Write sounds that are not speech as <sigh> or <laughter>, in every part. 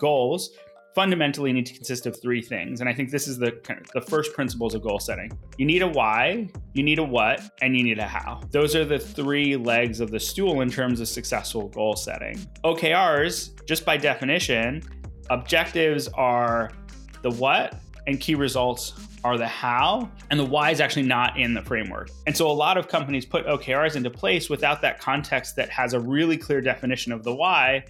goals fundamentally need to consist of three things. And I think this is the kind of the first principles of goal setting. You need a why, you need a what, and you need a how. Those are the three legs of the stool in terms of successful goal setting. OKRs, just by definition, objectives are the what and key results are the how, and the why is actually not in the framework. And so a lot of companies put OKRs into place without that context that has a really clear definition of the why,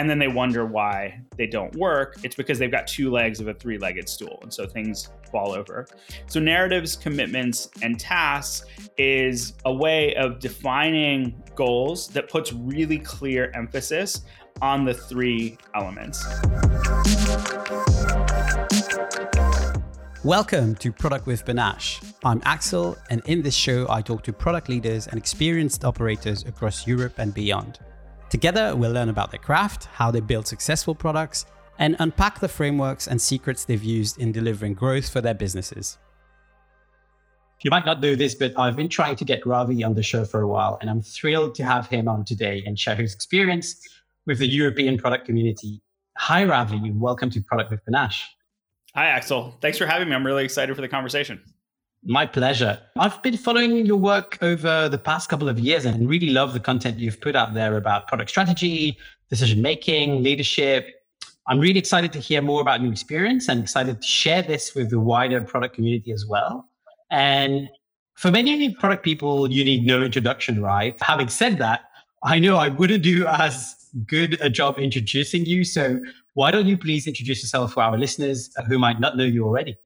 and then they wonder why they don't work. It's because they've got two legs of a three legged stool. And so things fall over. So, narratives, commitments, and tasks is a way of defining goals that puts really clear emphasis on the three elements. Welcome to Product with Panache. I'm Axel, and in this show, I talk to product leaders and experienced operators across Europe and beyond. Together, we'll learn about their craft, how they build successful products, and unpack the frameworks and secrets they've used in delivering growth for their businesses. You might not know this, but I've been trying to get Ravi on the show for a while, and I'm thrilled to have him on today and share his experience with the European product community. Hi, Ravi. Welcome to Product with Panache. Hi, Axel. Thanks for having me. I'm really excited for the conversation. My pleasure. I've been following your work over the past couple of years and really love the content you've put out there about product strategy, decision making, leadership. I'm really excited to hear more about your experience and excited to share this with the wider product community as well. And for many product people, you need no introduction, right? Having said that, I know I wouldn't do as good a job introducing you. So why don't you please introduce yourself for our listeners who might not know you already?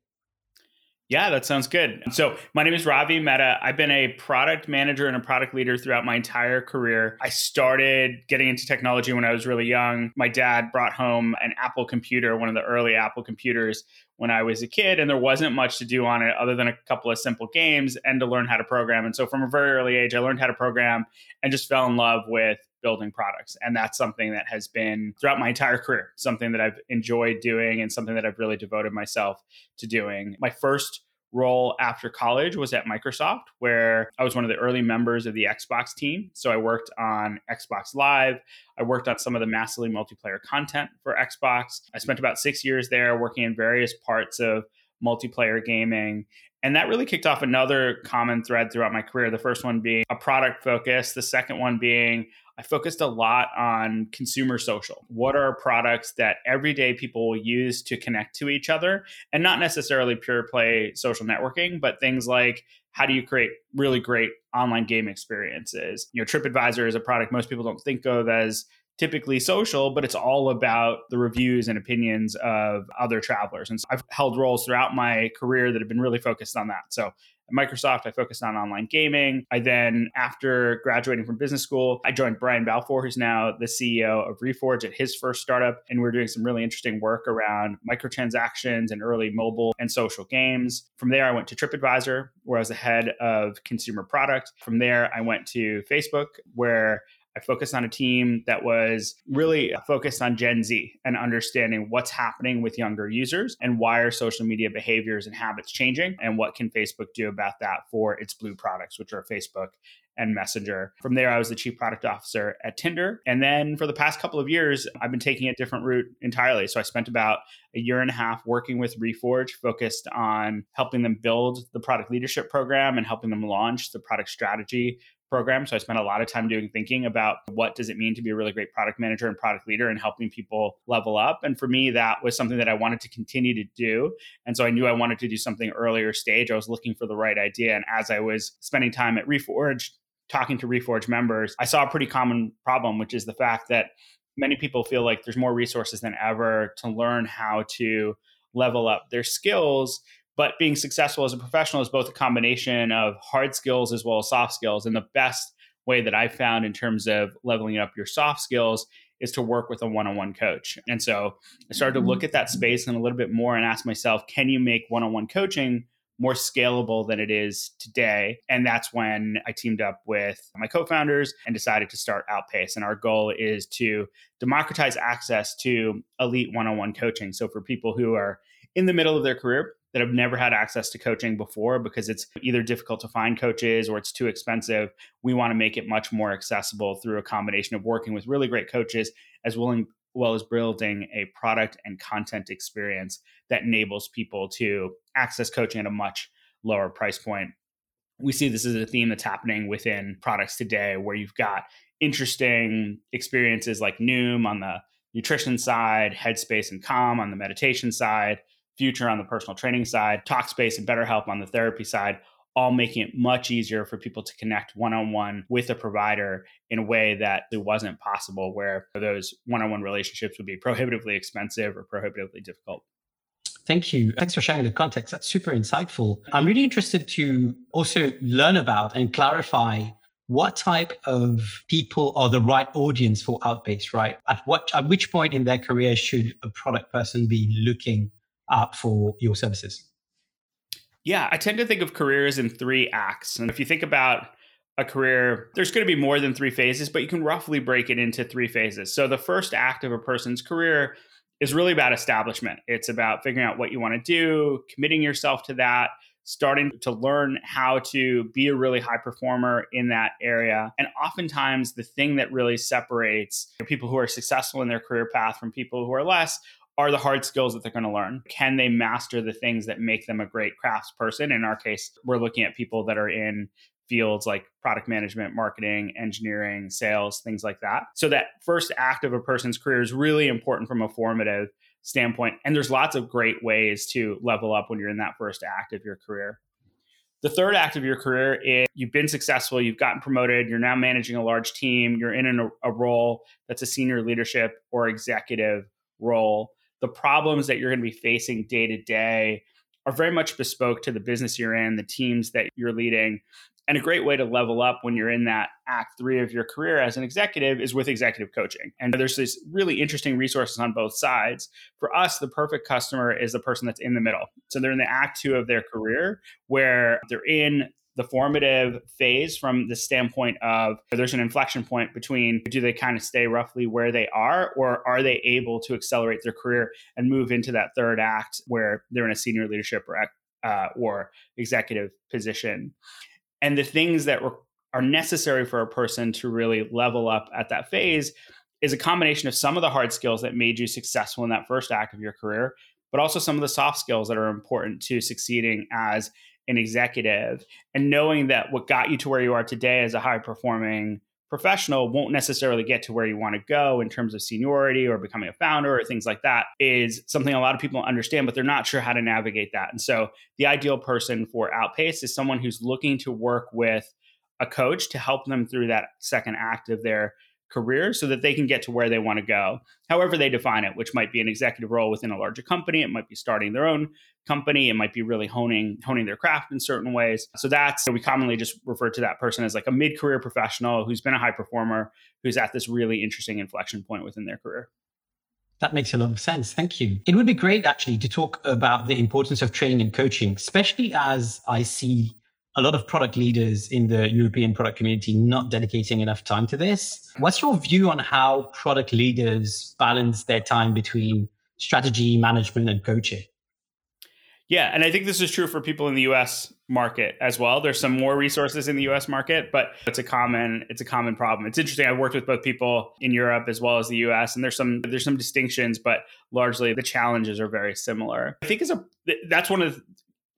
Yeah, that sounds good. So, my name is Ravi Mehta. I've been a product manager and a product leader throughout my entire career. I started getting into technology when I was really young. My dad brought home an Apple computer, one of the early Apple computers, when I was a kid, and there wasn't much to do on it other than a couple of simple games and to learn how to program. And so, from a very early age, I learned how to program and just fell in love with building products. And that's something that has been throughout my entire career, something that I've enjoyed doing and something that I've really devoted myself to doing. My first role after college was at Microsoft, where I was one of the early members of the Xbox team. So I worked on Xbox Live. I worked on some of the massively multiplayer content for Xbox. I spent about six years there working in various parts of multiplayer gaming. And that really kicked off another common thread throughout my career. The first one being a product focus, the second one being I focused a lot on consumer social. What are products that everyday people will use to connect to each other? And not necessarily pure play social networking, but things like how do you create really great online game experiences? You know, TripAdvisor is a product most people don't think of as typically social, but it's all about the reviews and opinions of other travelers. And so I've held roles throughout my career that have been really focused on that. So at Microsoft, I focused on online gaming. I then, after graduating from business school, I joined Brian Balfour, who's now the CEO of Reforge at his first startup. And we're doing some really interesting work around microtransactions and early mobile and social games. From there, I went to TripAdvisor, where I was the head of consumer product. From there, I went to Facebook, where I focused on a team that was really focused on Gen Z and understanding what's happening with younger users and why are social media behaviors and habits changing and what can Facebook do about that for its blue products, which are Facebook and Messenger. From there, I was the chief product officer at Tinder. And then for the past couple of years, I've been taking a different route entirely. So I spent about a year and a half working with Reforge, focused on helping them build the product leadership program and helping them launch the product strategy program. So I spent a lot of time doing thinking about what does it mean to be a really great product manager and product leader and helping people level up. And for me, that was something that I wanted to continue to do. And so I knew I wanted to do something earlier stage. I was looking for the right idea. And as I was spending time at Reforge, talking to Reforge members, I saw a pretty common problem, which is the fact that many people feel like there's more resources than ever to learn how to level up their skills but being successful as a professional is both a combination of hard skills as well as soft skills. And the best way that I've found in terms of leveling up your soft skills is to work with a one-on-one coach. And so I started to look at that space and a little bit more and ask myself, can you make one-on-one coaching more scalable than it is today? And that's when I teamed up with my co-founders and decided to start Outpace. And our goal is to democratize access to elite one-on-one coaching. So for people who are in the middle of their career, that have never had access to coaching before because it's either difficult to find coaches or it's too expensive. We want to make it much more accessible through a combination of working with really great coaches as willing well as building a product and content experience that enables people to access coaching at a much lower price point. We see this as a theme that's happening within products today, where you've got interesting experiences like Noom on the nutrition side, Headspace and Calm on the meditation side, Future on the personal training side, Talkspace and BetterHelp on the therapy side, all making it much easier for people to connect one on one with a provider in a way that it wasn't possible, where those one on one relationships would be prohibitively expensive or prohibitively difficult. Thank you. Thanks for sharing the context. That's super insightful. I'm really interested to also learn about and clarify what type of people are the right audience for Outpace, right? At what at which point in their career should a product person be looking for your services? Yeah, I tend to think of careers in three acts. And if you think about a career, there's going to be more than three phases, but you can roughly break it into three phases. So the first act of a person's career is really about establishment. It's about figuring out what you want to do, committing yourself to that, starting to learn how to be a really high performer in that area. And oftentimes, the thing that really separates people who are successful in their career path from people who are less are the hard skills that they're going to learn. Can they master the things that make them a great crafts person? In our case, we're looking at people that are in fields like product management, marketing, engineering, sales, things like that. So that first act of a person's career is really important from a formative standpoint. And there's lots of great ways to level up when you're in that first act of your career. The third act of your career is you've been successful, you've gotten promoted, you're now managing a large team, you're in a, a role that's a senior leadership or executive role. The problems that you're going to be facing day to day are very much bespoke to the business you're in, the teams that you're leading, and a great way to level up when you're in that act three of your career as an executive is with executive coaching. And there's these really interesting resources on both sides. For us, the perfect customer is the person that's in the middle. So they're in the act two of their career where they're in the formative phase from the standpoint of there's an inflection point between do they kind of stay roughly where they are or are they able to accelerate their career and move into that third act where they're in a senior leadership or, uh, or executive position? And the things that are necessary for a person to really level up at that phase is a combination of some of the hard skills that made you successful in that first act of your career, but also some of the soft skills that are important to succeeding as an executive and knowing that what got you to where you are today as a high performing professional won't necessarily get to where you want to go in terms of seniority or becoming a founder or things like that is something a lot of people understand, but they're not sure how to navigate that. And so the ideal person for Outpace is someone who's looking to work with a coach to help them through that second act of their career so that they can get to where they want to go, however they define it, which might be an executive role within a larger company. It might be starting their own company. It might be really honing honing their craft in certain ways. So that's we commonly just refer to that person as like a mid-career professional who's been a high performer, who's at this really interesting inflection point within their career. That makes a lot of sense. Thank you. It would be great actually to talk about the importance of training and coaching, especially as I see a lot of product leaders in the European product community not dedicating enough time to this. What's your view on how product leaders balance their time between strategy, management, and coaching? Yeah, and I think this is true for people in the US market as well. There's some more resources in the US market, but it's a common it's a common problem. It's interesting. I've worked with both people in Europe as well as the US and there's some there's some distinctions, but largely the challenges are very similar. I think is a that's one of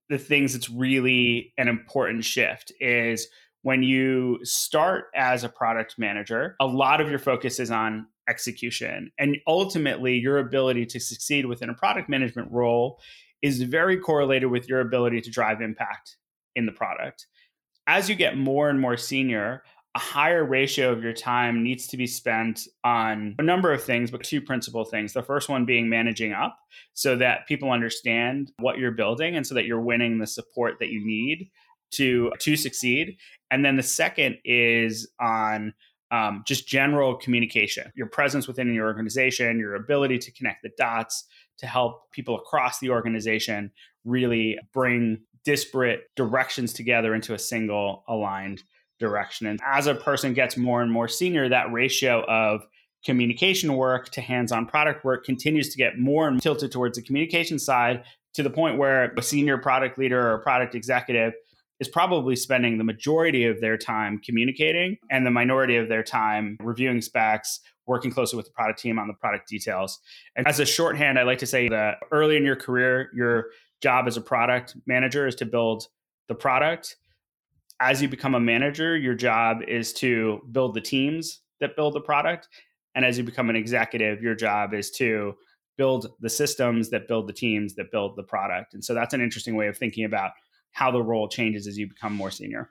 the things that's really an important shift is when you start as a product manager, a lot of your focus is on execution. And ultimately, your ability to succeed within a product management role is very correlated with your ability to drive impact in the product. As you get more and more senior, a higher ratio of your time needs to be spent on a number of things, but two principal things. The first one being managing up so that people understand what you're building and so that you're winning the support that you need to to succeed. And then the second is on um, just general communication, your presence within your organization, your ability to connect the dots to help people across the organization really bring disparate directions together into a single aligned direction. And as a person gets more and more senior, that ratio of communication work to hands on product work continues to get more and tilted towards the communication side to the point where a senior product leader or product executive is probably spending the majority of their time communicating and the minority of their time reviewing specs, working closely with the product team on the product details. And as a shorthand, I like to say that early in your career, your job as a product manager is to build the product. As you become a manager, your job is to build the teams that build the product. And as you become an executive, your job is to build the systems that build the teams that build the product. And so that's an interesting way of thinking about how the role changes as you become more senior.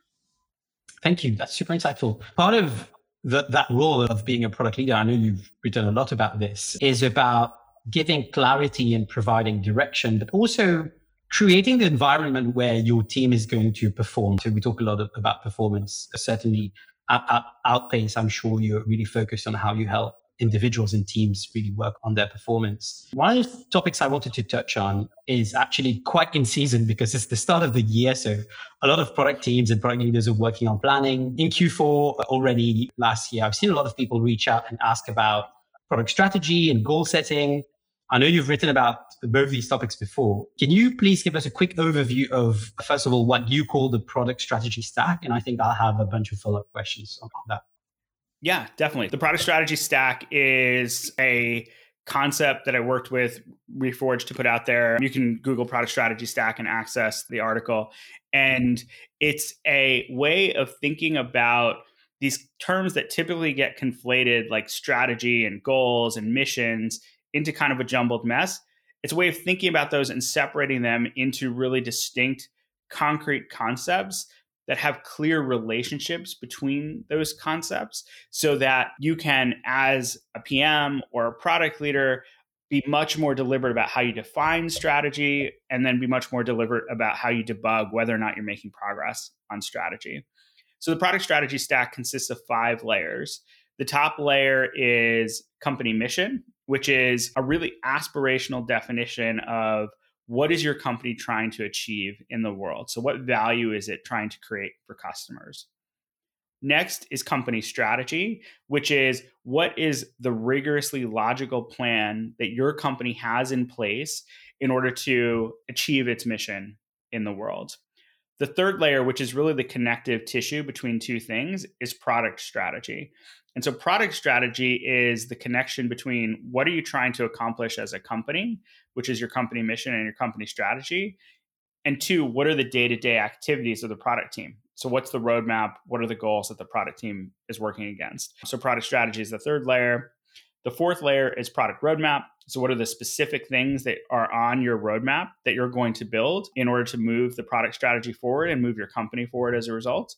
Thank you. That's super insightful. Part of the, that role of being a product leader, I know you've written a lot about this, is about giving clarity and providing direction, but also creating the environment where your team is going to perform. So we talk a lot about performance, uh, certainly at, at Outpace. I'm sure you're really focused on how you help individuals and teams really work on their performance. One of the topics I wanted to touch on is actually quite in season because it's the start of the year. So a lot of product teams and product leaders are working on planning. In Q4 already last year, I've seen a lot of people reach out and ask about product strategy and goal setting. I know you've written about both these topics before. Can you please give us a quick overview of, first of all, what you call the product strategy stack? And I think I'll have a bunch of follow up questions on that. Yeah, definitely. The product strategy stack is a concept that I worked with Reforge to put out there. You can Google product strategy stack and access the article. And it's a way of thinking about these terms that typically get conflated, like strategy and goals and missions, into kind of a jumbled mess. It's a way of thinking about those and separating them into really distinct, concrete concepts that have clear relationships between those concepts so that you can, as a PM or a product leader, be much more deliberate about how you define strategy and then be much more deliberate about how you debug whether or not you're making progress on strategy. So the product strategy stack consists of five layers. The top layer is company mission, which is a really aspirational definition of what is your company trying to achieve in the world? So, what value is it trying to create for customers? Next is company strategy, which is what is the rigorously logical plan that your company has in place in order to achieve its mission in the world. The third layer, which is really the connective tissue between two things, is product strategy. And so product strategy is the connection between what are you trying to accomplish as a company, which is your company mission and your company strategy, and two, what are the day-to-day activities of the product team? So what's the roadmap? What are the goals that the product team is working against? So product strategy is the third layer. The fourth layer is product roadmap. So, what are the specific things that are on your roadmap that you're going to build in order to move the product strategy forward and move your company forward as a result?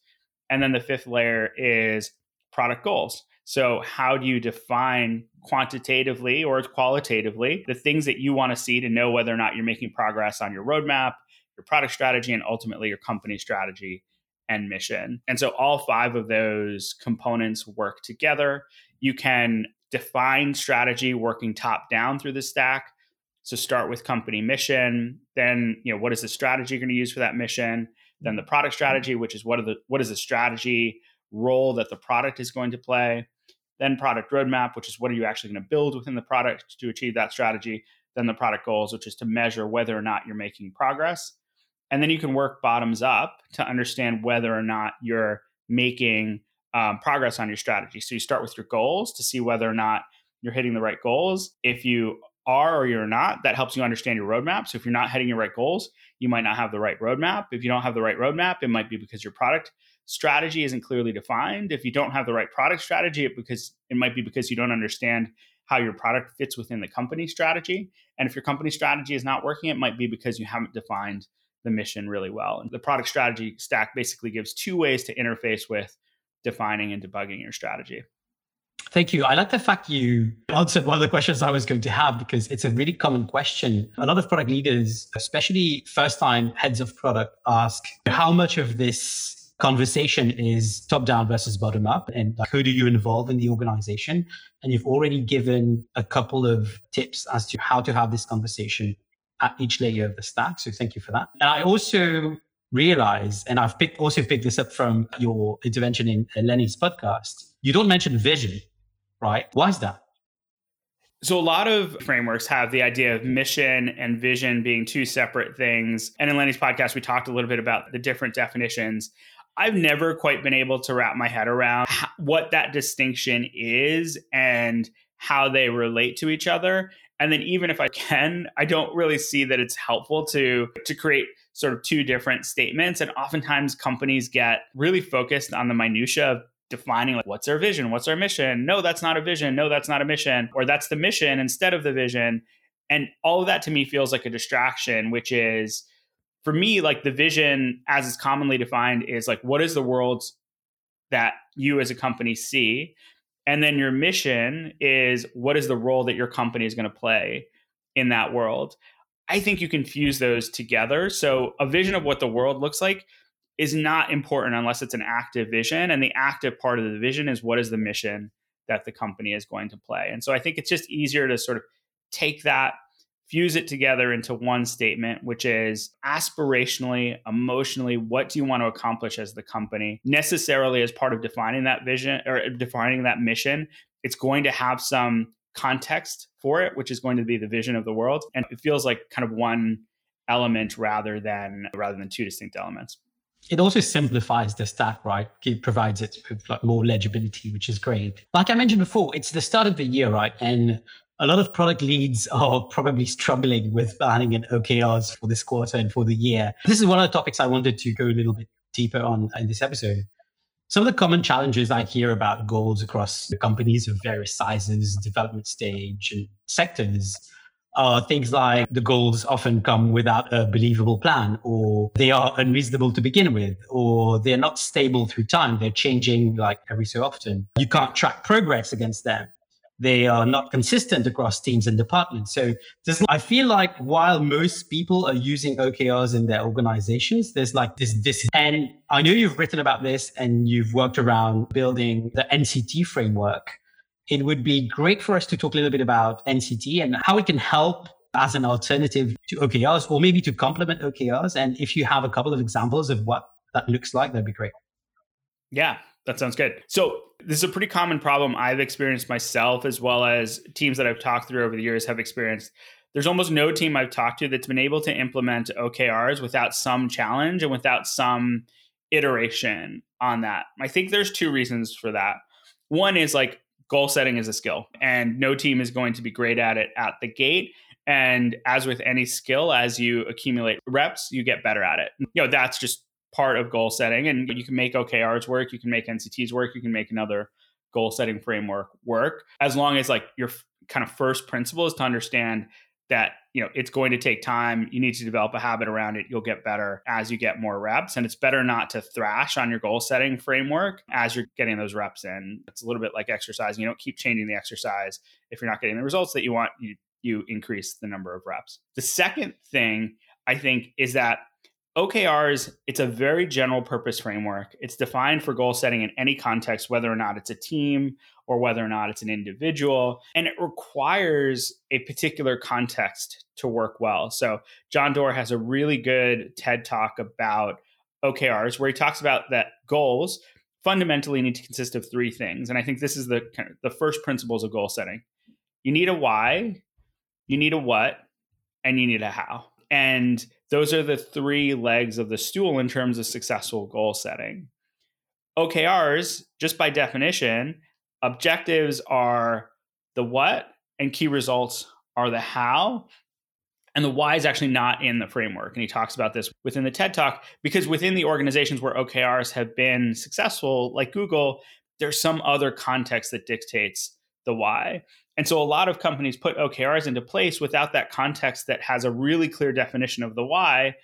And then the fifth layer is product goals. So, how do you define quantitatively or qualitatively the things that you want to see to know whether or not you're making progress on your roadmap, your product strategy, and ultimately your company strategy and mission? And so, all five of those components work together. You can define strategy working top down through the stack. So, start with company mission, then, you know, what is the strategy you're going to use for that mission? Then the product strategy, which is what are the what is the strategy role that the product is going to play. Then product roadmap, which is what are you actually going to build within the product to achieve that strategy. Then the product goals, which is to measure whether or not you're making progress. And then you can work bottoms up to understand whether or not you're making um, progress on your strategy. So you start with your goals to see whether or not you're hitting the right goals. If you are or you're not, that helps you understand your roadmap. So if you're not hitting your right goals, you might not have the right roadmap. If you don't have the right roadmap, it might be because your product strategy isn't clearly defined. If you don't have the right product strategy, it because it might be because you don't understand how your product fits within the company strategy. And if your company strategy is not working, it might be because you haven't defined the mission really well. And the product strategy stack basically gives two ways to interface with defining and debugging your strategy. Thank you. I like the fact you answered one of the questions I was going to have because it's a really common question. A lot of product leaders, especially first time heads of product, ask how much of this conversation is top down versus bottom up and who do you involve in the organization and you've already given a couple of tips as to how to have this conversation at each layer of the stack so thank you for that and i also realize and i've picked also picked this up from your intervention in lenny's podcast you don't mention vision right why is that So, a lot of frameworks have the idea of mission and vision being two separate things. And in Lenny's podcast, we talked a little bit about the different definitions. I've never quite been able to wrap my head around what that distinction is and how they relate to each other. And then even if I can, I don't really see that it's helpful to to create sort of two different statements. And oftentimes companies get really focused on the minutia of defining like what's our vision? What's our mission? No that's not a vision. No that's not a mission. Or that's the mission instead of the vision. And all of that to me feels like a distraction which is for me like the vision as is commonly defined is like what is the world that you as a company see? And then your mission is what is the role that your company is going to play in that world i think you can fuse those together so a vision of what the world looks like is not important unless it's an active vision. And the active part of the vision is what is the mission that the company is going to play. And so I think it's just easier to sort of take that, fuse it together into one statement, which is aspirationally, emotionally, what do you want to accomplish as the company? Necessarily, as part of defining that vision or defining that mission, it's going to have some context for it, which is going to be the vision of the world. And it feels like kind of one element rather than rather than two distinct elements it also simplifies the stack, right? It provides it with like more legibility, which is great. Like I mentioned before, it's the start of the year, right? And a lot of product leads are probably struggling with planning and OKRs for this quarter and for the year. This is one of the topics I wanted to go a little bit deeper on in this episode. Some of the common challenges I hear about goals across the companies of various sizes, development stage, and sectors are things like the goals often come without a believable plan, or they are unreasonable to begin with, or they're not stable through time. They're changing like every so often. You can't track progress against them. They are not consistent across teams and departments. So I feel like while most people are using OKRs in their organizations, there's like this, this, and I know you've written about this and you've worked around building the NCT framework it would be great for us to talk a little bit about NCT and how it can help as an alternative to OKRs or maybe to complement OKRs. And if you have a couple of examples of what that looks like, that'd be great. Yeah, that sounds good. So, this is a pretty common problem I've experienced myself, as well as teams that I've talked through over the years have experienced. There's almost no team I've talked to that's been able to implement OKRs without some challenge and without some iteration on that. I think there's two reasons for that. One is like goal setting is a skill, and no team is going to be great at it at the gate. And as with any skill, as you accumulate reps, you get better at it. You know, that's just part of goal setting. And you can make OKRs work, you can make NCTs work, you can make another goal setting framework work, as long as like your kind of first principle is to understand that you know it's going to take time you need to develop a habit around it you'll get better as you get more reps and it's better not to thrash on your goal setting framework as you're getting those reps in it's a little bit like exercise you don't keep changing the exercise if you're not getting the results that you want you you increase the number of reps the second thing i think is that OKRs, it's a very general purpose framework. It's defined for goal setting in any context, whether or not it's a team or whether or not it's an individual. And it requires a particular context to work well. So, John Doerr has a really good TED talk about OKRs where he talks about that goals fundamentally need to consist of three things. And I think this is the the first principles of goal setting. You need a why, you need a what, and you need a how. And those are the three legs of the stool in terms of successful goal setting. OKRs, just by definition, objectives are the what and key results are the how. And the why is actually not in the framework. And he talks about this within the TED Talk because within the organizations where OKRs have been successful, like Google, there's some other context that dictates the why. And so a lot of companies put OKRs into place without that context that has a really clear definition of the why.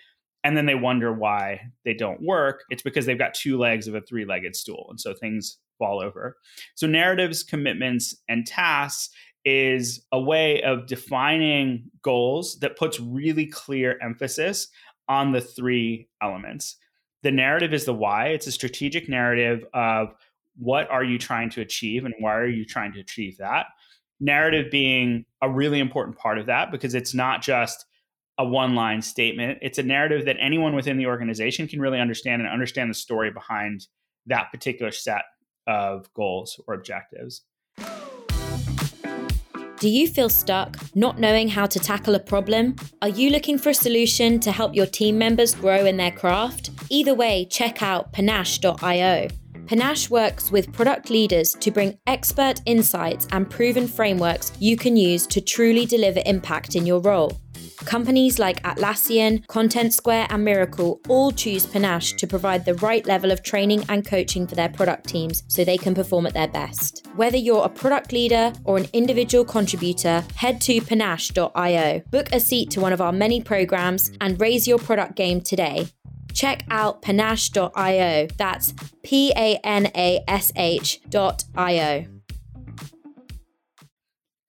And then they wonder why they don't work. It's because they've got two legs of a three legged stool. And so things fall over. So narratives, commitments, and tasks is a way of defining goals that puts really clear emphasis on the three elements. The narrative is the why, it's a strategic narrative of what are you trying to achieve and why are you trying to achieve that narrative being a really important part of that because it's not just a one line statement. It's a narrative that anyone within the organization can really understand and understand the story behind that particular set of goals or objectives. Do you feel stuck, not knowing how to tackle a problem? Are you looking for a solution to help your team members grow in their craft? Either way, check out panache.io. Panache works with product leaders to bring expert insights and proven frameworks you can use to truly deliver impact in your role. Companies like Atlassian, Content Square, and Mirakl all choose Panache to provide the right level of training and coaching for their product teams so they can perform at their best. Whether you're a product leader or an individual contributor, head to panache.io, book a seat to one of our many programs, and raise your product game today. Check out panache.io. That's P A N A S H.io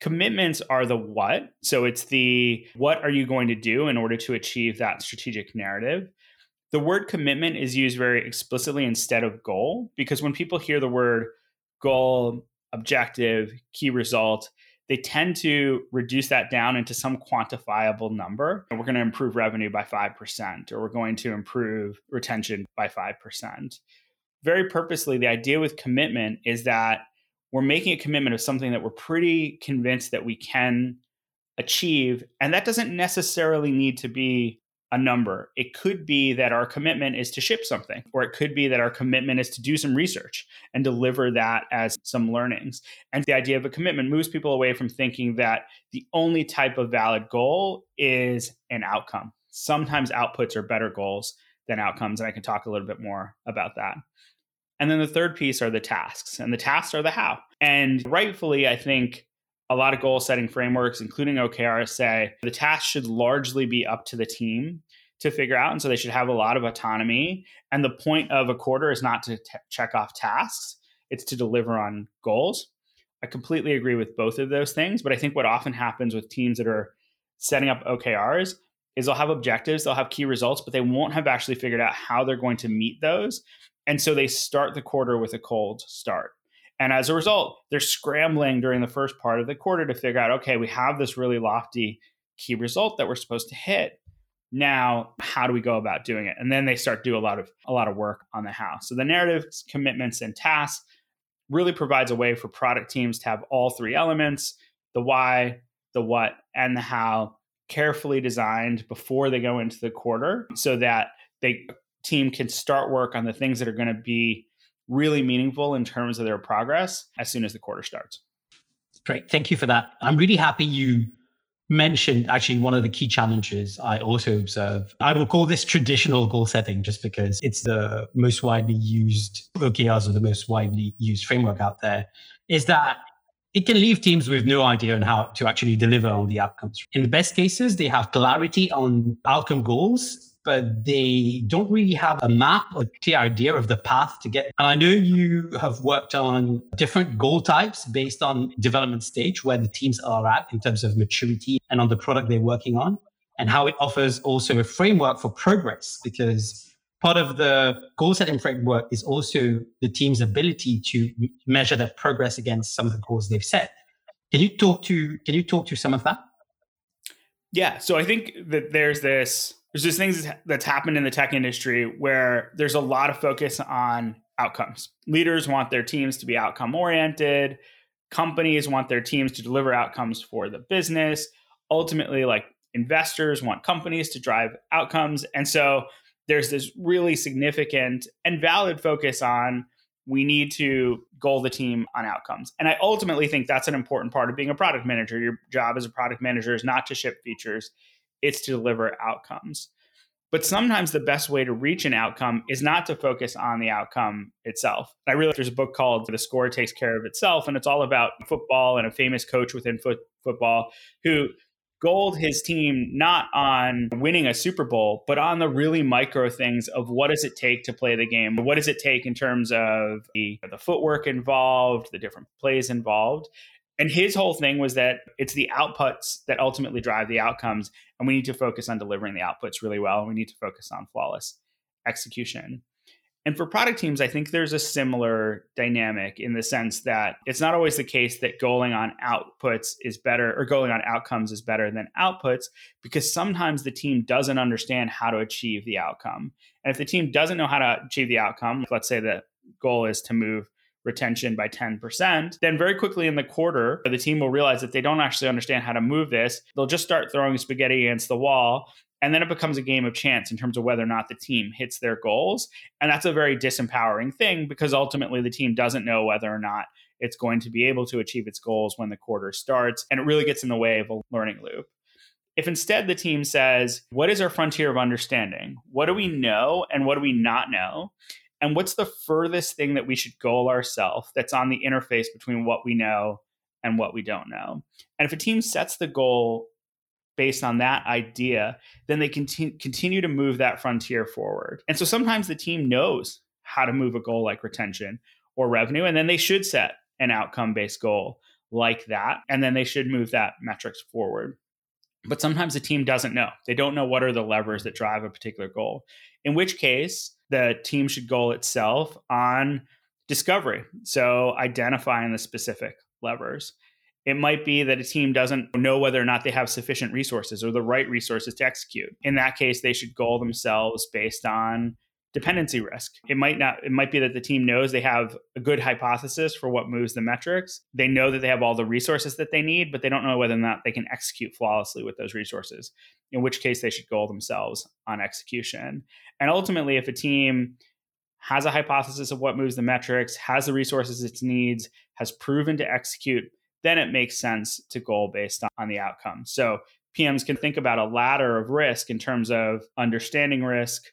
commitments are the what. So it's the what are you going to do in order to achieve that strategic narrative. The word commitment is used very explicitly instead of goal because when people hear the word goal, objective, key result, they tend to reduce that down into some quantifiable number. We're going to improve revenue by 5%, or we're going to improve retention by 5%. Very purposely, the idea with commitment is that we're making a commitment of something that we're pretty convinced that we can achieve. And that doesn't necessarily need to be a number. It could be that our commitment is to ship something, or it could be that our commitment is to do some research and deliver that as some learnings. And the idea of a commitment moves people away from thinking that the only type of valid goal is an outcome. Sometimes outputs are better goals than outcomes. And I can talk a little bit more about that. And then the third piece are the tasks, and the tasks are the how. And rightfully, I think a lot of goal setting frameworks, including OKRs, say the task should largely be up to the team to figure out. And so they should have a lot of autonomy. And the point of a quarter is not to t- check off tasks, it's to deliver on goals. I completely agree with both of those things. But I think what often happens with teams that are setting up OKRs is they'll have objectives, they'll have key results, but they won't have actually figured out how they're going to meet those. And so they start the quarter with a cold start. And as a result, they're scrambling during the first part of the quarter to figure out okay, we have this really lofty key result that we're supposed to hit. Now, how do we go about doing it? And then they start do a lot of a lot of work on the how. So the narratives, commitments, and tasks really provides a way for product teams to have all three elements, the why, the what, and the how carefully designed before they go into the quarter so that the team can start work on the things that are going to be really meaningful in terms of their progress as soon as the quarter starts. Great. Thank you for that. I'm really happy you mentioned actually one of the key challenges I also observe. I will call this traditional goal setting just because it's the most widely used OKRs or the most widely used framework out there, is that it can leave teams with no idea on how to actually deliver on the outcomes. In the best cases, they have clarity on outcome goals but they don't really have a map or clear idea of the path to get. And I know you have worked on different goal types based on development stage where the teams are at in terms of maturity and on the product they're working on, and how it offers also a framework for progress because part of the goal setting framework is also the team's ability to measure their progress against some of the goals they've set. Can you talk to can you talk to some of that? Yeah, so I think that there's this there's just things that's happened in the tech industry where there's a lot of focus on outcomes. Leaders want their teams to be outcome oriented. Companies want their teams to deliver outcomes for the business. Ultimately, like investors want companies to drive outcomes. And so there's this really significant and valid focus on we need to goal the team on outcomes. And I ultimately think that's an important part of being a product manager. Your job as a product manager is not to ship features, it's to deliver outcomes. But sometimes the best way to reach an outcome is not to focus on the outcome itself. I really there's a book called The Score Takes Care of Itself, and it's all about football and a famous coach within foot, football who goaled his team not on winning a Super Bowl, but on the really micro things of what does it take to play the game? What does it take in terms of the, the footwork involved, the different plays involved? And his whole thing was that it's the outputs that ultimately drive the outcomes. And we need to focus on delivering the outputs really well. We need to focus on flawless execution. And for product teams, I think there's a similar dynamic in the sense that it's not always the case that going on outputs is better or going on outcomes is better than outputs because sometimes the team doesn't understand how to achieve the outcome. And if the team doesn't know how to achieve the outcome, let's say the goal is to move retention by 10%, then very quickly in the quarter, the team will realize that they don't actually understand how to move this. They'll just start throwing spaghetti against the wall. And then it becomes a game of chance in terms of whether or not the team hits their goals. And that's a very disempowering thing because ultimately the team doesn't know whether or not it's going to be able to achieve its goals when the quarter starts. And it really gets in the way of a learning loop. If instead the team says, What is our frontier of understanding? What do we know and what do we not know? And what's the furthest thing that we should goal ourselves that's on the interface between what we know and what we don't know? And if a team sets the goal based on that idea, then they continue continue to move that frontier forward. And so sometimes the team knows how to move a goal like retention or revenue, and then they should set an outcome based goal like that. And then they should move that metrics forward. But sometimes the team doesn't know. They don't know what are the levers that drive a particular goal, in which case the team should goal itself on discovery. So identifying the specific levers. It might be that a team doesn't know whether or not they have sufficient resources or the right resources to execute. In that case, they should goal themselves based on dependency risk. It might not it might be that the team knows they have a good hypothesis for what moves the metrics. They know that they have all the resources that they need, but they don't know whether or not they can execute flawlessly with those resources. In which case they should goal themselves on execution. And ultimately if a team has a hypothesis of what moves the metrics, has the resources it needs, has proven to execute, then it makes sense to goal based on the outcome. So PMs can think about a ladder of risk in terms of understanding risk,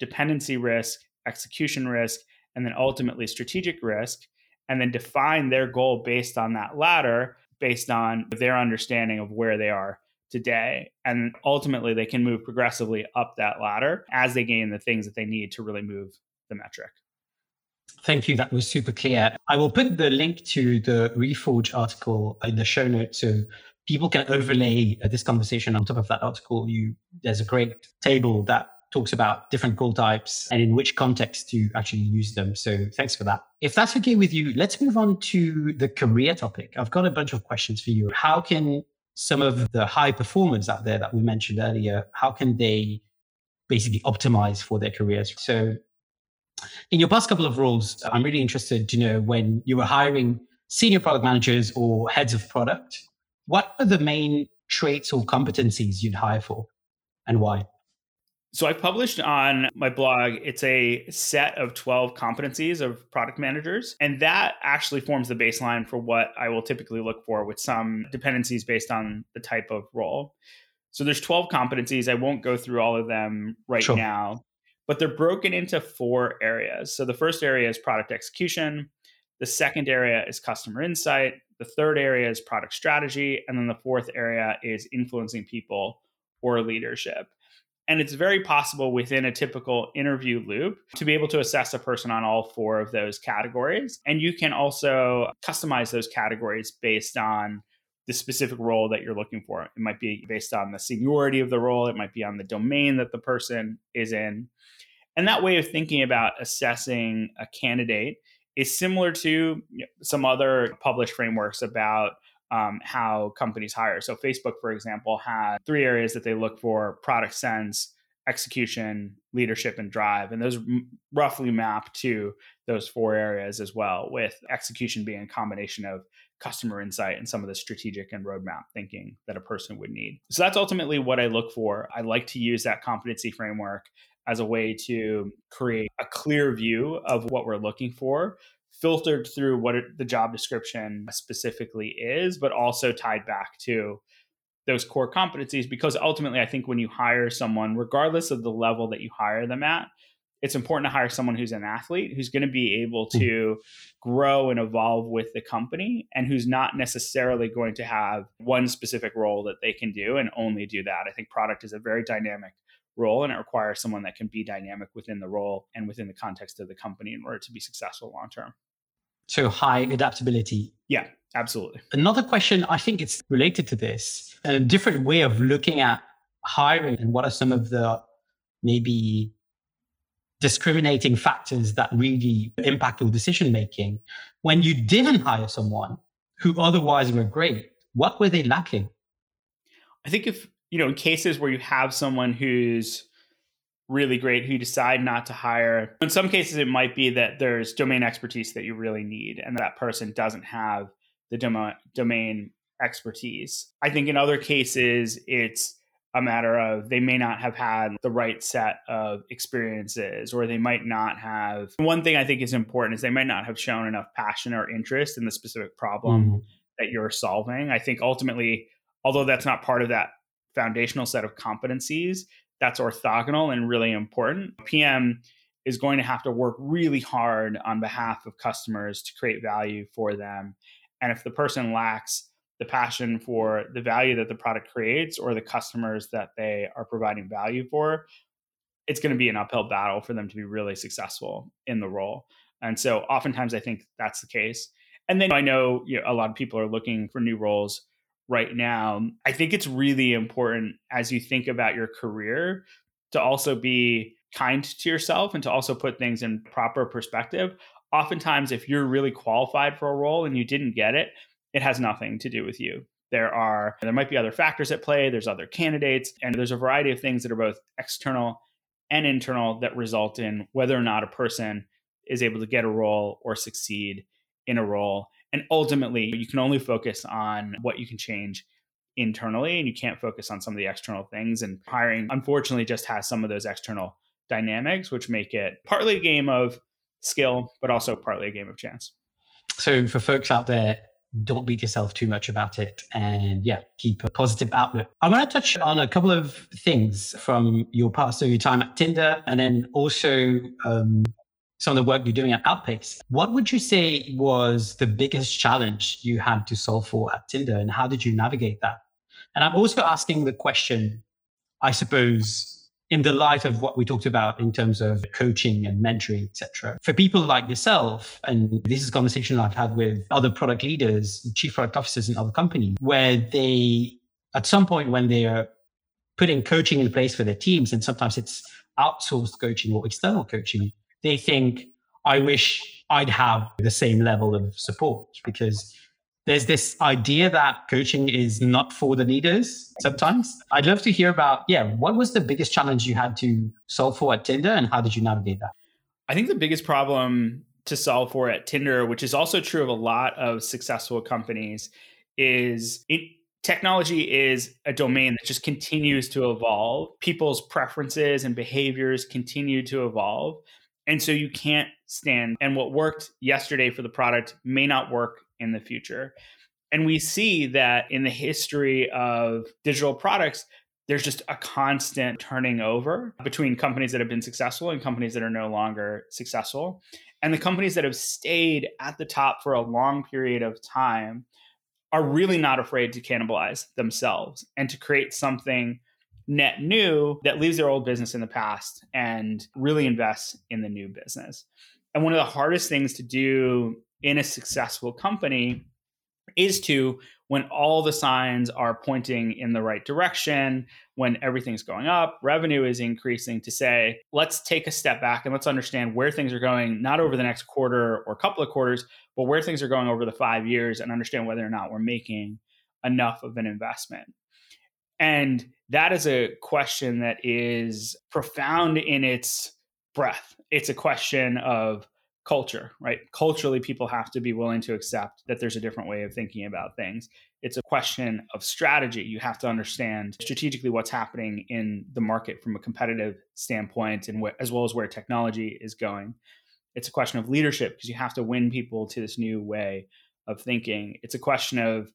dependency risk, execution risk, and then ultimately strategic risk, and then define their goal based on that ladder, based on their understanding of where they are today. And ultimately, they can move progressively up that ladder as they gain the things that they need to really move the metric. Thank you. That was super clear. I will put the link to the Reforge article in the show notes so people can overlay this conversation on top of that article. You there's a great table that talks about different goal types and in which context to actually use them. So thanks for that. If that's okay with you, let's move on to the career topic. I've got a bunch of questions for you. How can some of the high performers out there that we mentioned earlier, how can they basically optimize for their careers? So in your past couple of roles, I'm really interested to know when you were hiring senior product managers or heads of product, what are the main traits or competencies you'd hire for and why? So I published on my blog, it's a set of 12 competencies of product managers. And that actually forms the baseline for what I will typically look for with some dependencies based on the type of role. So there's 12 competencies. I won't go through all of them right sure. now, but they're broken into four areas. So the first area is product execution. The second area is customer insight. The third area is product strategy. And then the fourth area is influencing people or leadership. And it's very possible within a typical interview loop to be able to assess a person on all four of those categories. And you can also customize those categories based on the specific role that you're looking for. It might be based on the seniority of the role, it might be on the domain that the person is in. And that way of thinking about assessing a candidate is similar to some other published frameworks about um, how companies hire. So, Facebook, for example, had three areas that they look for product sense, execution, leadership, and drive. And those roughly map to those four areas as well, with execution being a combination of customer insight and some of the strategic and roadmap thinking that a person would need. So, that's ultimately what I look for. I like to use that competency framework as a way to create a clear view of what we're looking for filtered through what it, the job description specifically is, but also tied back to those core competencies. Because ultimately, I think when you hire someone, regardless of the level that you hire them at, it's important to hire someone who's an athlete, who's going to be able hmm. to grow and evolve with the company, and who's not necessarily going to have one specific role that they can do and only do that. I think product is a very dynamic role and it requires someone that can be dynamic within the role and within the context of the company in order to be successful long term. So high adaptability. Yeah, absolutely. Another question, I think it's related to this, a different way of looking at hiring and what are some of the maybe discriminating factors that really impact your decision making. When you didn't hire someone who otherwise were great, what were they lacking? I think if, you know, in cases where you have someone who's really great who you decide not to hire. In some cases, it might be that there's domain expertise that you really need, and that person doesn't have the dom- domain expertise. I think in other cases, it's a matter of they may not have had the right set of experiences or they might not have one thing i think is important is they might not have shown enough passion or interest in the specific problem mm-hmm. that you're solving i think ultimately although that's not part of that foundational set of competencies that's orthogonal and really important pm is going to have to work really hard on behalf of customers to create value for them and if the person lacks the passion for the value that the product creates or the customers that they are providing value for, it's going to be an uphill battle for them to be really successful in the role. And so oftentimes I think that's the case. And then I know, you know a lot of people are looking for new roles right now. Um, I think it's really important as you think about your career to also be kind to yourself and to also put things in proper perspective. Oftentimes, if you're really qualified for a role and you didn't get it, it has nothing to do with you. There are there might be other factors at play, there's other candidates, and there's a variety of things that are both external and internal that result in whether or not a person is able to get a role or succeed in a role. And ultimately, you can only focus on what you can change internally and you can't focus on some of the external things. And hiring, unfortunately, just has some of those external dynamics, which make it partly a game of skill, but also partly a game of chance. So, for folks out there don't beat yourself too much about it and yeah keep a positive outlook i want to touch on a couple of things from your past so your time at tinder and then also um, some of the work you're doing at outpace what would you say was the biggest challenge you had to solve for at tinder and how did you navigate that and i'm also asking the question i suppose in the light of what we talked about in terms of coaching and mentoring, etc. For people like yourself, and this is a conversation I've had with other product leaders, chief product officers in other companies, where they, at some point when they are putting coaching in place for their teams, and sometimes it's outsourced coaching or external coaching, they think, I wish I'd have the same level of support because there's this idea that coaching is not for the leaders sometimes. I'd love to hear about, yeah, what was the biggest challenge you had to solve for at Tinder and how did you navigate that? I think the biggest problem to solve for at Tinder, which is also true of a lot of successful companies, is it technology is a domain that just continues to evolve. People's preferences and behaviors continue to evolve. And so you can't stand. And what worked yesterday for the product may not work in the future. And we see that in the history of digital products, there's just a constant turning over between companies that have been successful and companies that are no longer successful. And the companies that have stayed at the top for a long period of time are really not afraid to cannibalize themselves and to create something net new that leaves their old business in the past and really invests in the new business. And one of the hardest things to do in a successful company is to when all the signs are pointing in the right direction, when everything's going up, revenue is increasing, to say, let's take a step back and let's understand where things are going, not over the next quarter or couple of quarters, but where things are going over the five years and understand whether or not we're making enough of an investment. And that is a question that is profound in its breadth. It's a question of culture, right? Culturally, people have to be willing to accept that there's a different way of thinking about things. It's a question of strategy. You have to understand strategically what's happening in the market from a competitive standpoint and wh- as well as where technology is going. It's a question of leadership because you have to win people to this new way of thinking. It's a question of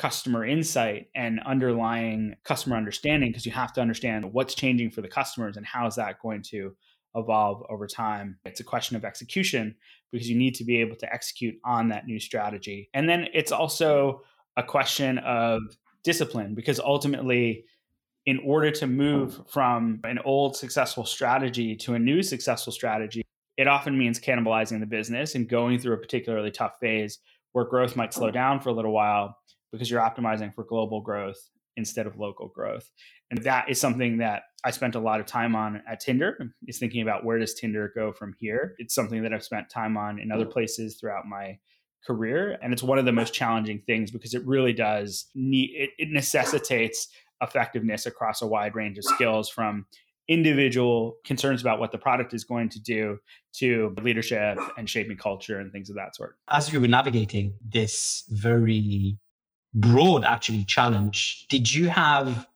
customer insight and underlying customer understanding because you have to understand what's changing for the customers and how is that going to evolve over time. It's a question of execution because you need to be able to execute on that new strategy. And then it's also a question of discipline because ultimately, in order to move from an old successful strategy to a new successful strategy, it often means cannibalizing the business and going through a particularly tough phase where growth might slow down for a little while because you're optimizing for global growth instead of local growth. And that is something that I spent a lot of time on at Tinder, is thinking about where does Tinder go from here. It's something that I've spent time on in other mm. places throughout my career. And it's one of the most challenging things because it really does need, it, it necessitates effectiveness across a wide range of skills from individual concerns about what the product is going to do to leadership and shaping culture and things of that sort. As you were navigating this very broad actually challenge, did you have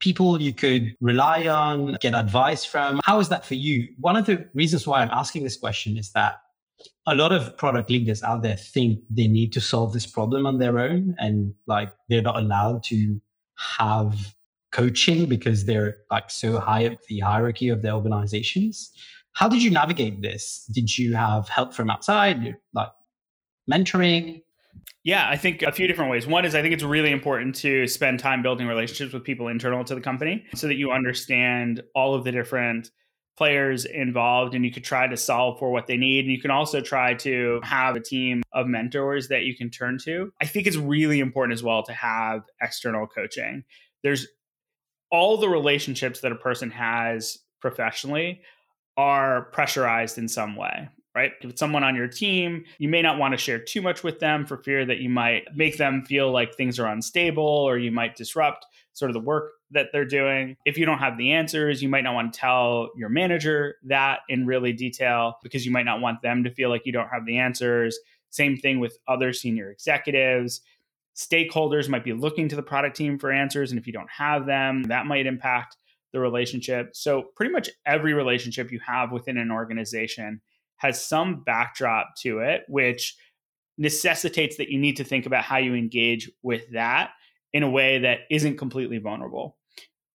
people you could rely on, get advice from? How is that for you? One of the reasons why I'm asking this question is that a lot of product leaders out there think they need to solve this problem on their own and like they're not allowed to have coaching because they're like so high up the hierarchy of their organizations. How did you navigate this? Did you have help from outside, like mentoring? Yeah, I think a few different ways. One is I think it's really important to spend time building relationships with people internal to the company so that you understand all of the different players involved and you could try to solve for what they need. And you can also try to have a team of mentors that you can turn to. I think it's really important as well to have external coaching. There's all the relationships that a person has professionally are pressurized in some way right? If it's someone on your team, you may not want to share too much with them for fear that you might make them feel like things are unstable or you might disrupt sort of the work that they're doing. If you don't have the answers, you might not want to tell your manager that in really detail because you might not want them to feel like you don't have the answers. Same thing with other senior executives. Stakeholders might be looking to the product team for answers. And if you don't have them, that might impact the relationship. So, pretty much every relationship you have within an organization has some backdrop to it, which necessitates that you need to think about how you engage with that in a way that isn't completely vulnerable.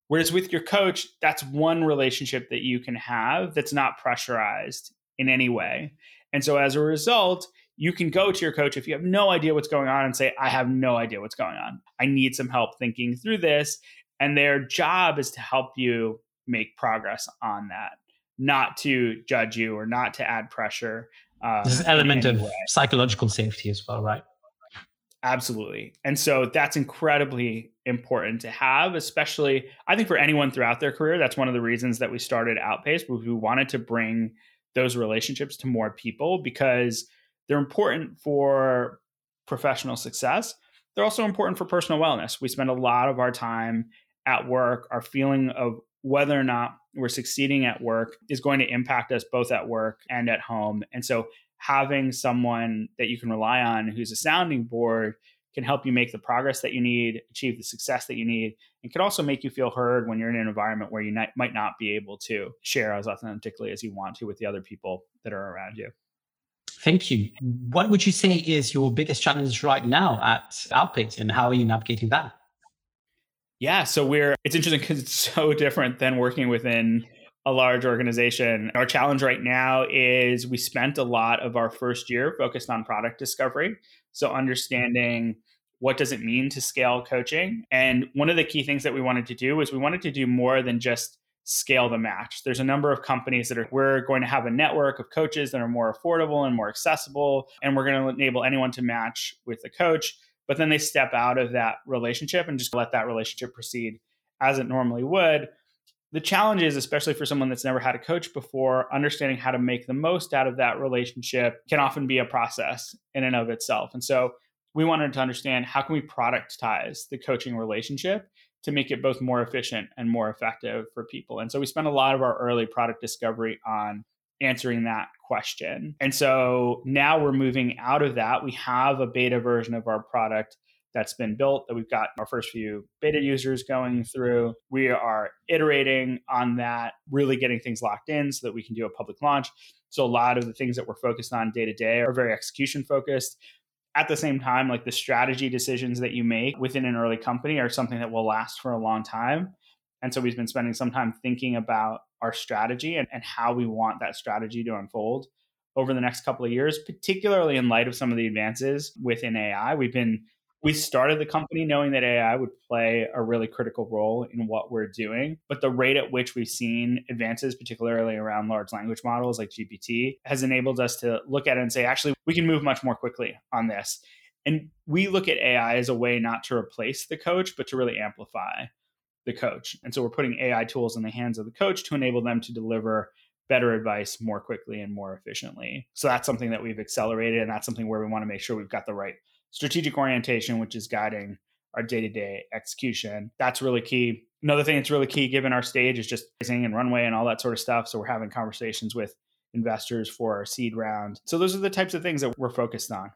Whereas with your coach, that's one relationship that you can have that's not pressurized in any way. And so as a result, you can go to your coach if you have no idea what's going on and say, I have no idea what's going on. I need some help thinking through this. And their job is to help you make progress on that not to judge you or not to add pressure. Um, There's an element of way. psychological safety as well, right? Absolutely. And so that's incredibly important to have, especially I think for anyone throughout their career. That's one of the reasons that we started Outpace, we wanted to bring those relationships to more people because they're important for professional success. They're also important for personal wellness. We spend a lot of our time at work, our feeling of whether or not we're succeeding at work is going to impact us both at work and at home. And so having someone that you can rely on who's a sounding board can help you make the progress that you need, achieve the success that you need, and can also make you feel heard when you're in an environment where you not, might not be able to share as authentically as you want to with the other people that are around you. Thank you. What would you say is your biggest challenge right now at Outpace and how are you navigating that? Yeah, so we're it's interesting because it's <laughs> so different than working within a large organization. Our challenge right now is we spent a lot of our first year focused on product discovery. So understanding what does it mean to scale coaching? And one of the key things that we wanted to do is we wanted to do more than just scale the match. There's a number of companies that are we're going to have a network of coaches that are more affordable and more accessible and we're going to enable anyone to match with the coach but then they step out of that relationship and just let that relationship proceed as it normally would. The challenge is, especially for someone that's never had a coach before, understanding how to make the most out of that relationship can often be a process in and of itself. And so we wanted to understand how can we productize the coaching relationship to make it both more efficient and more effective for people. And so we spent a lot of our early product discovery on answering that question. And so now we're moving out of that. We have a beta version of our product that's been built that we've got our first few beta users going through. We are iterating on that, really getting things locked in so that we can do a public launch. So a lot of the things that we're focused on day to day are very execution focused. At the same time, like the strategy decisions that you make within an early company are something that will last for a long time. And so we've been spending some time thinking about our strategy and, and how we want that strategy to unfold over the next couple of years, particularly in light of some of the advances within AI. We've been we started the company knowing that AI would play a really critical role in what we're doing. But the rate at which we've seen advances, particularly around large language models like GPT, has enabled us to look at it and say, actually, we can move much more quickly on this. And we look at AI as a way not to replace the coach, but to really amplify the coach. And so we're putting AI tools in the hands of the coach to enable them to deliver better advice more quickly and more efficiently. So that's something that we've accelerated. And that's something where we want to make sure we've got the right strategic orientation, which is guiding our day to day execution. That's really key. Another thing that's really key given our stage is just raising and runway and all that sort of stuff. So we're having conversations with investors for our seed round. So those are the types of things that we're focused on.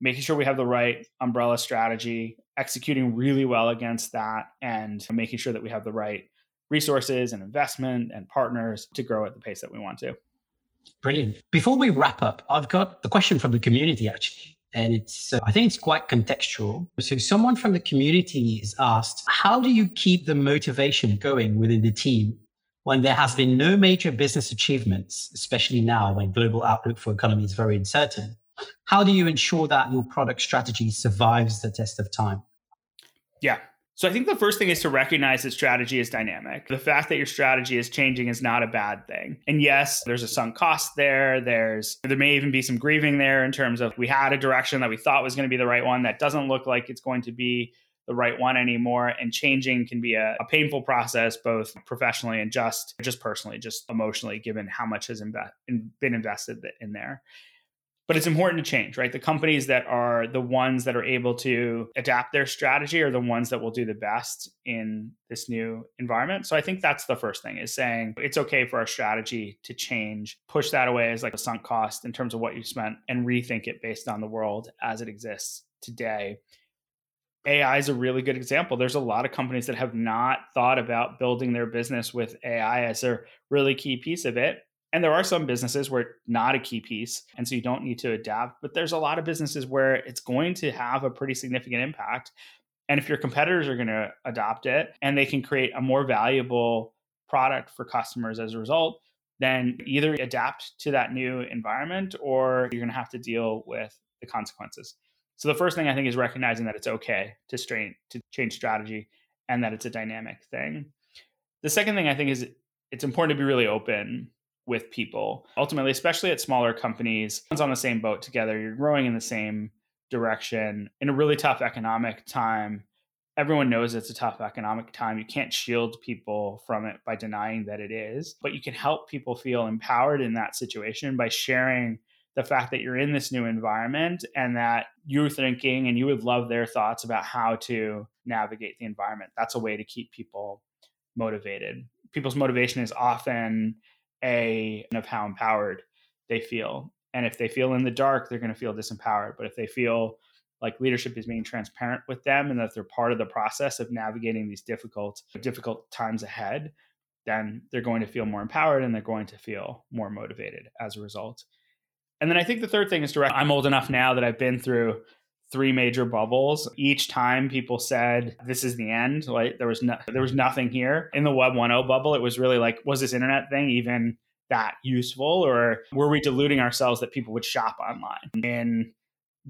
Making sure we have the right umbrella strategy, executing really well against that, and making sure that we have the right resources and investment and partners to grow at the pace that we want to. Brilliant. Before we wrap up, I've got a question from the community actually. And it's, uh, I think it's quite contextual. So, someone from the community is asked, How do you keep the motivation going within the team when there has been no major business achievements, especially now when global outlook for economy is very uncertain? How do you ensure that your product strategy survives the test of time? Yeah, so I think the first thing is to recognize that strategy is dynamic. The fact that your strategy is changing is not a bad thing. And yes, there's a sunk cost there. There's there may even be some grieving there in terms of we had a direction that we thought was going to be the right one that doesn't look like it's going to be the right one anymore and changing can be a, a painful process both professionally and just just personally just emotionally given how much has inve- been invested in there but it's important to change, right? The companies that are the ones that are able to adapt their strategy are the ones that will do the best in this new environment. So I think that's the first thing is saying it's okay for our strategy to change, push that away as like a sunk cost in terms of what you spent and rethink it based on the world as it exists today. AI is a really good example. There's a lot of companies that have not thought about building their business with AI as a really key piece of it. And there are some businesses where it's not a key piece. And so you don't need to adapt. But there's a lot of businesses where it's going to have a pretty significant impact. And if your competitors are going to adopt it and they can create a more valuable product for customers as a result, then either adapt to that new environment or you're going to have to deal with the consequences. So the first thing I think is recognizing that it's okay to strain to change strategy and that it's a dynamic thing. The second thing I think is it's important to be really open with people. Ultimately, especially at smaller companies, everyone's on the same boat together. You're growing in the same direction in a really tough economic time. Everyone knows it's a tough economic time. You can't shield people from it by denying that it is, but you can help people feel empowered in that situation by sharing the fact that you're in this new environment and that you're thinking and you would love their thoughts about how to navigate the environment. That's a way to keep people motivated. People's motivation is often a of how empowered they feel. And if they feel in the dark, they're going to feel disempowered. But if they feel like leadership is being transparent with them and that they're part of the process of navigating these difficult difficult times ahead, then they're going to feel more empowered and they're going to feel more motivated as a result. And then I think the third thing is direct. I'm old enough now that I've been through three major bubbles. Each time people said this is the end, like there was no, there was nothing here. In the web 1.0 bubble, it was really like was this internet thing even that useful or were we deluding ourselves that people would shop online? In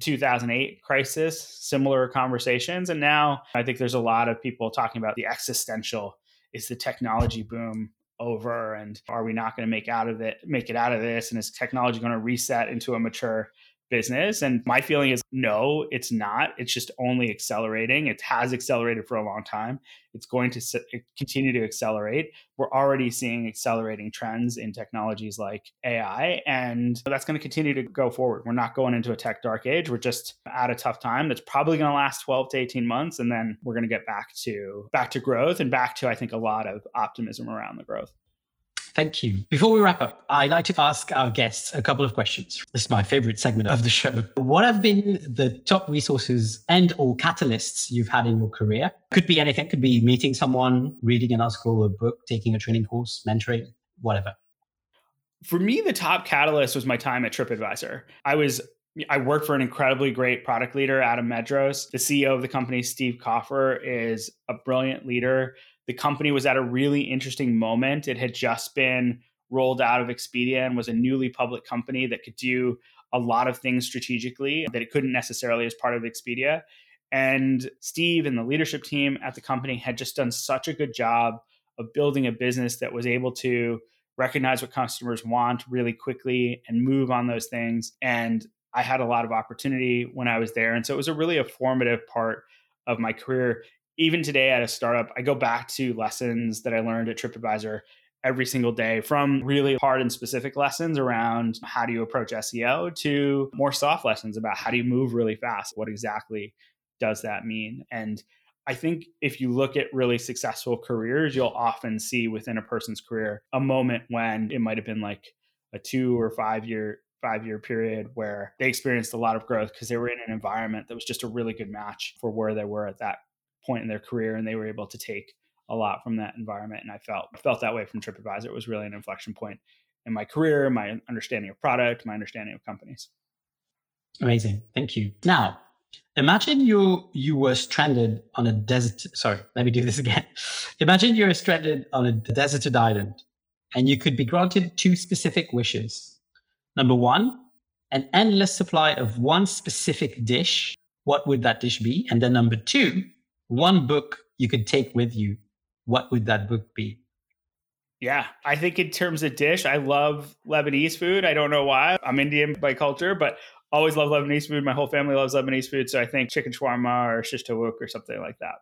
2008 crisis, similar conversations and now I think there's a lot of people talking about the existential is the technology boom over and are we not going to make out of it make it out of this and is technology going to reset into a mature business. And my feeling is no, it's not. It's just only accelerating. It has accelerated for a long time. It's going to continue to accelerate. We're already seeing accelerating trends in technologies like AI, and that's going to continue to go forward. We're not going into a tech dark age. We're just at a tough time that's probably going to last 12 to 18 months, and then we're going to get back to back to growth and back to I think a lot of optimism around the growth. Thank you. Before we wrap up, I'd like to ask our guests a couple of questions. This is my favorite segment of the show. What have been the top resources and or catalysts you've had in your career? Could be anything, could be meeting someone, reading an article, a book, taking a training course, mentoring, whatever. For me, the top catalyst was my time at TripAdvisor. I was I worked for an incredibly great product leader, Adam Medros. The CEO of the company, Steve Kaufer, is a brilliant leader the company was at a really interesting moment. It had just been rolled out of Expedia and was a newly public company that could do a lot of things strategically that it couldn't necessarily as part of Expedia. And Steve and the leadership team at the company had just done such a good job of building a business that was able to recognize what customers want really quickly and move on those things. And I had a lot of opportunity when I was there. And so it was a really a formative part of my career even today at a startup, I go back to lessons that I learned at TripAdvisor every single day from really hard and specific lessons around how do you approach SEO to more soft lessons about how do you move really fast? What exactly does that mean? And I think if you look at really successful careers, you'll often see within a person's career a moment when it might have been like a two or five year five year period where they experienced a lot of growth because they were in an environment that was just a really good match for where they were at that point in their career and they were able to take a lot from that environment and I felt felt that way from TripAdvisor. It was really an inflection point in my career my understanding of product my understanding of companies. Amazing. Thank you. Now imagine you you were stranded on a desert sorry let me do this <laughs> again. Imagine you're stranded on a deserted island and you could be granted two specific wishes. Number one an endless supply of one specific dish. What would that dish be? And then number two one book you could take with you what would that book be yeah, I think in terms of dish, I love Lebanese food. I don't know why. I'm Indian by culture, but always love Lebanese food. My whole family loves Lebanese food, so I think chicken shawarma or shish tawuk or something like that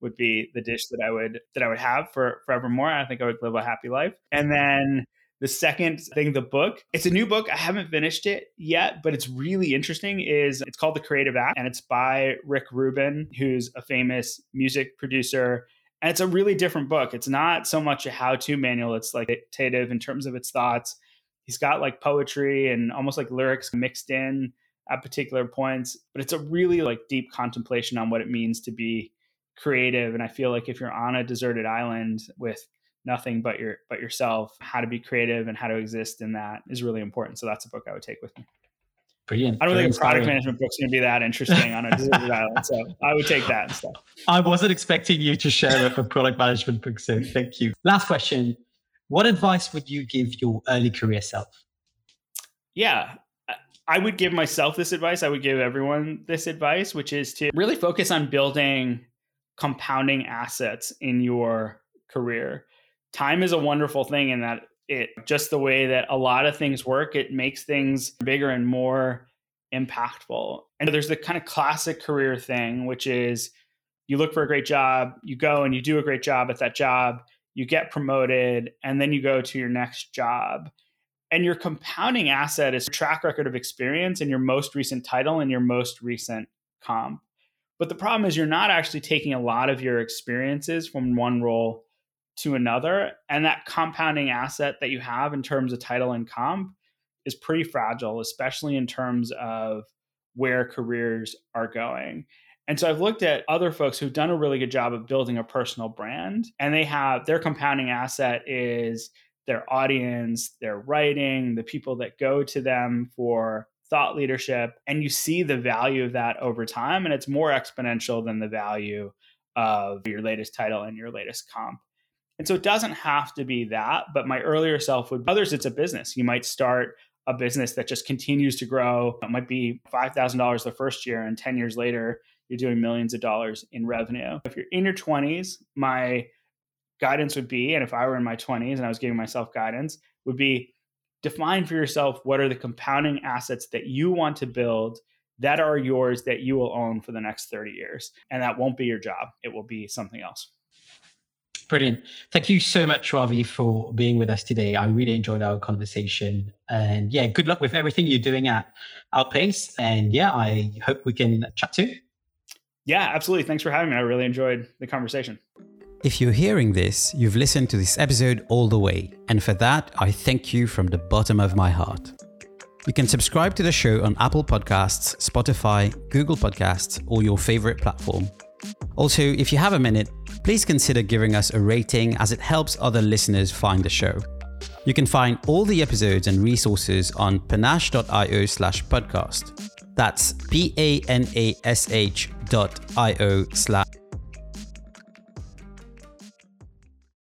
would be the dish that I would that I would have for forevermore. I think I would live a happy life. And then the second thing, the book, it's a new book. I haven't finished it yet, but it's really interesting. Is it's called The Creative Act, and it's by Rick Rubin, who's a famous music producer. And it's a really different book. It's not so much a how-to manual. It's like dictative in terms of its thoughts he's got like poetry and almost like lyrics mixed in at particular points but it's a really like deep contemplation on what it means to be creative and i feel like if you're on a deserted island with nothing but your but yourself how to be creative and how to exist in that is really important so that's a book i would take with me Brilliant. I don't Very think a product management book's going to be that interesting on a <laughs> deserted island, so I would take that instead. I wasn't expecting you to share a product management book, so thank you. Last question: what advice would you give your early career self? Yeah, I would give myself this advice. I would give everyone this advice, which is to really focus on building compounding assets in your career. Time is a wonderful thing in that it just the way that a lot of things work, it makes things bigger and more impactful. And there's the kind of classic career thing, which is you look for a great job, you go and you do a great job at that job, you get promoted, and then you go to your next job. And your compounding asset is track record of experience and your most recent title and your most recent comp. But the problem is you're not actually taking a lot of your experiences from one role to another. And that compounding asset that you have in terms of title and comp is pretty fragile, especially in terms of where careers are going. And so I've looked at other folks who've done a really good job of building a personal brand, and they have their compounding asset is their audience, their writing, the people that go to them for thought leadership. And you see the value of that over time, and it's more exponential than the value of your latest title and your latest comp. And so it doesn't have to be that, but my earlier self would, others, it's a business. You might start a business that just continues to grow. It might be $5,000 the first year, and 10 years later, you're doing millions of dollars in revenue. If you're in your 20s, my guidance would be, and if I were in my 20s and I was giving myself guidance, would be define for yourself what are the compounding assets that you want to build that are yours that you will own for the next 30 years. And that won't be your job, it will be something else. Brilliant. Thank you so much, Ravi, for being with us today. I really enjoyed our conversation. And yeah, good luck with everything you're doing at Outpace. And yeah, I hope we can chat soon. Yeah, absolutely. Thanks for having me. I really enjoyed the conversation. If you're hearing this, you've listened to this episode all the way. And for that, I thank you from the bottom of my heart. You can subscribe to the show on Apple Podcasts, Spotify, Google Podcasts, or your favorite platform. Also, if you have a minute, please consider giving us a rating as it helps other listeners find the show. You can find all the episodes and resources on panache.io slash podcast. That's P A N A S H dot I O slash